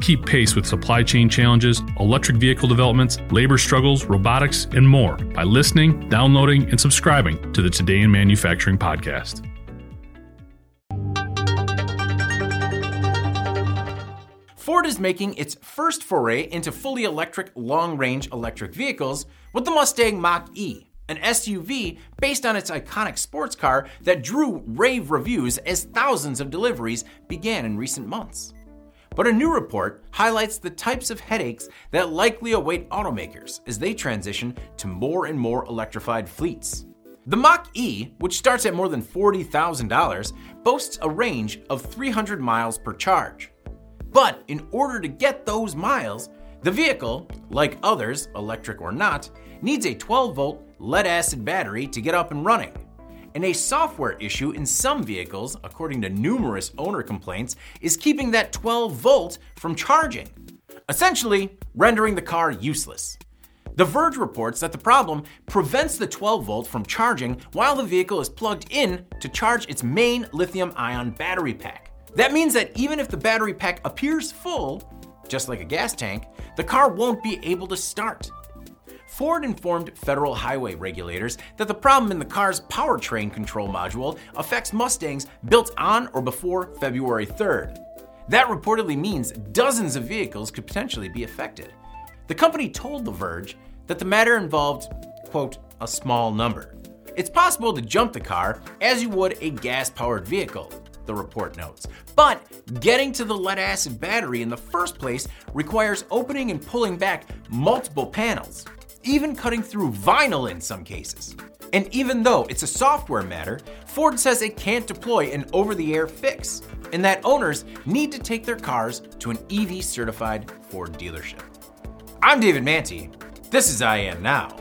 Keep pace with supply chain challenges, electric vehicle developments, labor struggles, robotics, and more by listening, downloading, and subscribing to the Today in Manufacturing podcast. Ford is making its first foray into fully electric long range electric vehicles with the Mustang Mach E, an SUV based on its iconic sports car that drew rave reviews as thousands of deliveries began in recent months. But a new report highlights the types of headaches that likely await automakers as they transition to more and more electrified fleets. The Mach E, which starts at more than $40,000, boasts a range of 300 miles per charge. But in order to get those miles, the vehicle, like others, electric or not, needs a 12 volt lead acid battery to get up and running and a software issue in some vehicles, according to numerous owner complaints, is keeping that 12 volt from charging, essentially rendering the car useless. The Verge reports that the problem prevents the 12 volt from charging while the vehicle is plugged in to charge its main lithium ion battery pack. That means that even if the battery pack appears full, just like a gas tank, the car won't be able to start. Ford informed federal highway regulators that the problem in the car's powertrain control module affects Mustangs built on or before February 3rd. That reportedly means dozens of vehicles could potentially be affected. The company told The Verge that the matter involved, quote, a small number. It's possible to jump the car as you would a gas powered vehicle, the report notes. But getting to the lead acid battery in the first place requires opening and pulling back multiple panels, even cutting through vinyl in some cases. And even though it's a software matter, Ford says it can't deploy an over the air fix, and that owners need to take their cars to an EV certified Ford dealership. I'm David Mantey. This is IEN Now.